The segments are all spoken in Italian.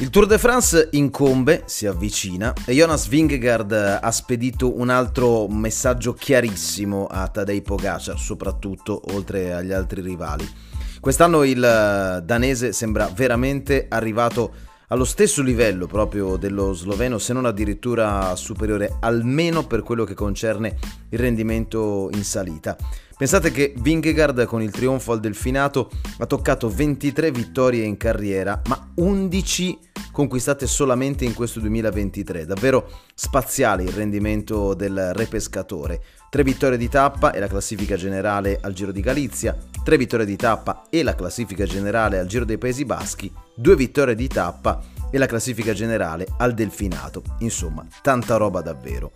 Il Tour de France incombe, si avvicina e Jonas Vingegaard ha spedito un altro messaggio chiarissimo a Tadej Pogacar, soprattutto oltre agli altri rivali. Quest'anno il danese sembra veramente arrivato allo stesso livello proprio dello sloveno, se non addirittura superiore, almeno per quello che concerne il rendimento in salita. Pensate che Vingegaard con il trionfo al Delfinato ha toccato 23 vittorie in carriera, ma 11 conquistate solamente in questo 2023. Davvero spaziale il rendimento del re pescatore. Tre vittorie di tappa e la classifica generale al Giro di Galizia, tre vittorie di tappa e la classifica generale al Giro dei Paesi Baschi, due vittorie di tappa e la classifica generale al Delfinato. Insomma, tanta roba davvero.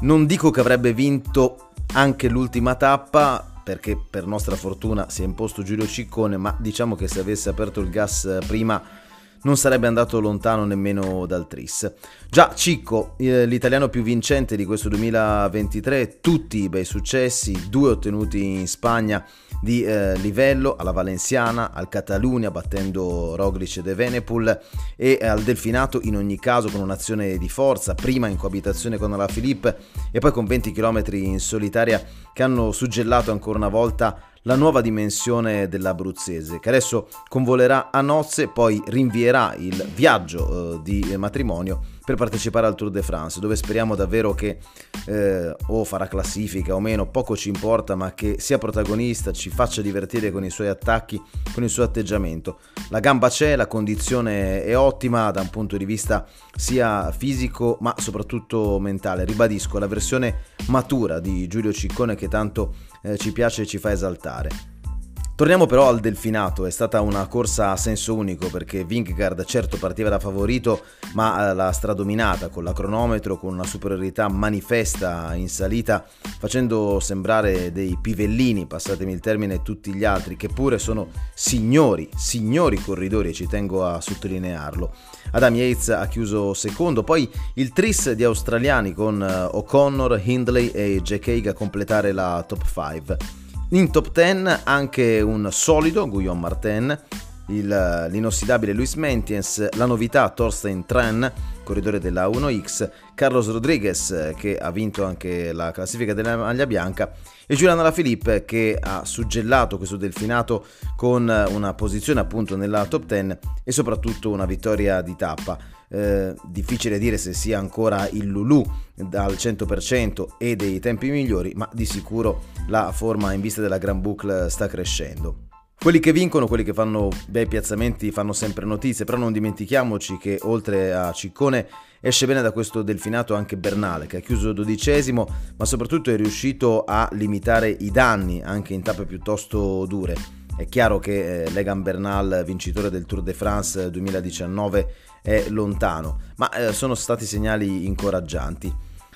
Non dico che avrebbe vinto anche l'ultima tappa, perché per nostra fortuna si è imposto Giulio Ciccone, ma diciamo che se avesse aperto il gas prima non sarebbe andato lontano nemmeno dal Tris. Già Cicco, eh, l'italiano più vincente di questo 2023, tutti i bei successi, due ottenuti in Spagna di eh, livello, alla Valenciana, al Catalunya battendo Roglic ed Evenepoel e al Delfinato in ogni caso con un'azione di forza, prima in coabitazione con la Philippe e poi con 20 km in solitaria che hanno suggellato ancora una volta la nuova dimensione dell'Abruzzese, che adesso convolerà a nozze, poi rinvierà il viaggio eh, di matrimonio per partecipare al Tour de France, dove speriamo davvero che eh, o farà classifica o meno, poco ci importa, ma che sia protagonista, ci faccia divertire con i suoi attacchi, con il suo atteggiamento. La gamba c'è, la condizione è ottima da un punto di vista sia fisico ma soprattutto mentale. Ribadisco la versione matura di Giulio Ciccone che tanto eh, ci piace e ci fa esaltare. Torniamo però al Delfinato, è stata una corsa a senso unico perché Vingegaard certo partiva da favorito ma l'ha stradominata con la cronometro, con una superiorità manifesta in salita facendo sembrare dei pivellini, passatemi il termine, tutti gli altri che pure sono signori, signori corridori e ci tengo a sottolinearlo. Adam Yates ha chiuso secondo, poi il tris di australiani con eh, O'Connor, Hindley e Jack Haig a completare la top 5. In top 10 anche un solido Guillaume Martin, il, l'inossidabile Luis Mentiens, la novità Thorstein Tren, corridore della 1X, Carlos Rodriguez che ha vinto anche la classifica della maglia bianca e Giuliano Alaphilippe che ha suggellato questo delfinato con una posizione appunto nella top 10 e soprattutto una vittoria di tappa. Eh, difficile dire se sia ancora il Lulu al 100% e dei tempi migliori, ma di sicuro la forma in vista della Grand Boucle sta crescendo. Quelli che vincono, quelli che fanno bei piazzamenti fanno sempre notizie, però non dimentichiamoci che oltre a Ciccone esce bene da questo delfinato anche Bernale che ha chiuso dodicesimo ma soprattutto è riuscito a limitare i danni anche in tappe piuttosto dure. È chiaro che eh, Legan Bernal, vincitore del Tour de France 2019, è lontano, ma eh, sono stati segnali incoraggianti.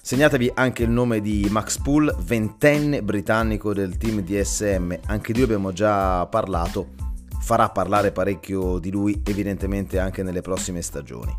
Segnatevi anche il nome di Max Poole, ventenne britannico del team DSM, anche di lui abbiamo già parlato, farà parlare parecchio di lui evidentemente anche nelle prossime stagioni.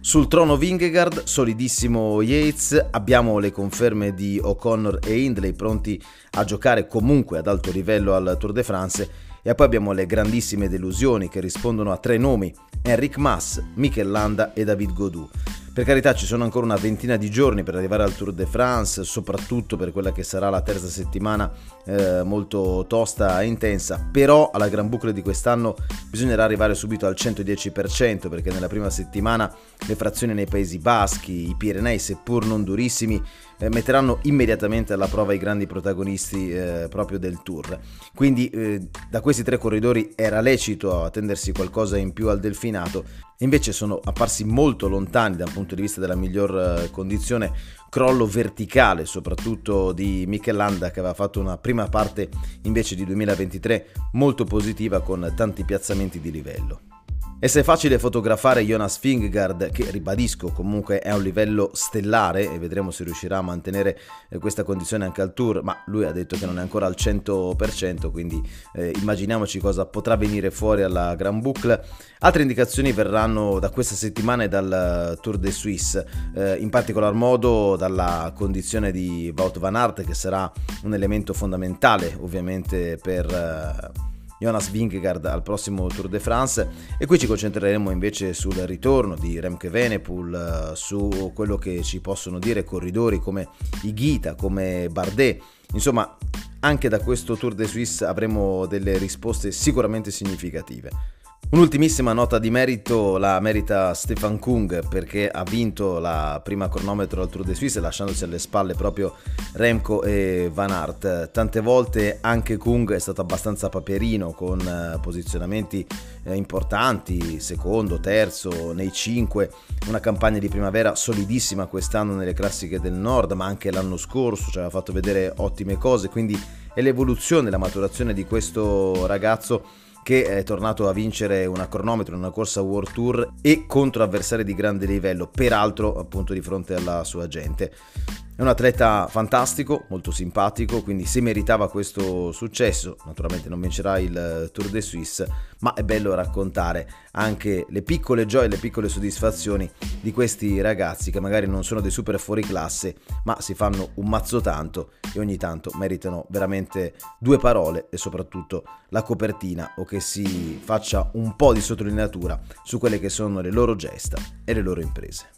Sul trono Vingegaard, solidissimo Yates, abbiamo le conferme di O'Connor e Hindley pronti a giocare comunque ad alto livello al Tour de France. E poi abbiamo le grandissime delusioni che rispondono a tre nomi, Enric Mas, Mikel Landa e David Godou. Per carità ci sono ancora una ventina di giorni per arrivare al Tour de France, soprattutto per quella che sarà la terza settimana eh, molto tosta e intensa, però alla Gran Bucle di quest'anno bisognerà arrivare subito al 110% perché nella prima settimana le frazioni nei Paesi Baschi, i Pirenei, seppur non durissimi, metteranno immediatamente alla prova i grandi protagonisti eh, proprio del Tour. Quindi eh, da questi tre corridori era lecito attendersi qualcosa in più al Delfinato, invece sono apparsi molto lontani dal punto di vista della miglior eh, condizione, crollo verticale soprattutto di Michelanda che aveva fatto una prima parte invece di 2023 molto positiva con tanti piazzamenti di livello. E se è facile fotografare Jonas Fingard, che ribadisco comunque è a un livello stellare e vedremo se riuscirà a mantenere eh, questa condizione anche al tour, ma lui ha detto che non è ancora al 100%, quindi eh, immaginiamoci cosa potrà venire fuori alla Grand Boucle. Altre indicazioni verranno da questa settimana e dal Tour de Suisse, eh, in particolar modo dalla condizione di Wout van Aert che sarà un elemento fondamentale ovviamente per... Eh, Jonas Vingegaard al prossimo Tour de France e qui ci concentreremo invece sul ritorno di Remke Venepool, eh, su quello che ci possono dire corridori come Igita, come Bardet, insomma anche da questo Tour de Suisse avremo delle risposte sicuramente significative. Un'ultimissima nota di merito la merita Stefan Kung perché ha vinto la prima cronometro al Tour de Suisse lasciandosi alle spalle proprio Remco e Van Aert. Tante volte anche Kung è stato abbastanza paperino con eh, posizionamenti eh, importanti, secondo, terzo, nei cinque, una campagna di primavera solidissima quest'anno nelle classiche del nord, ma anche l'anno scorso ci aveva fatto vedere ottime cose, quindi è l'evoluzione, la maturazione di questo ragazzo che è tornato a vincere una cronometro in una corsa World Tour e contro avversari di grande livello, peraltro appunto di fronte alla sua gente. È un atleta fantastico, molto simpatico, quindi se meritava questo successo, naturalmente non vincerà il Tour de Suisse, ma è bello raccontare anche le piccole gioie, le piccole soddisfazioni di questi ragazzi che magari non sono dei super fuori classe, ma si fanno un mazzo tanto e ogni tanto meritano veramente due parole e soprattutto la copertina o che si faccia un po' di sottolineatura su quelle che sono le loro gesta e le loro imprese.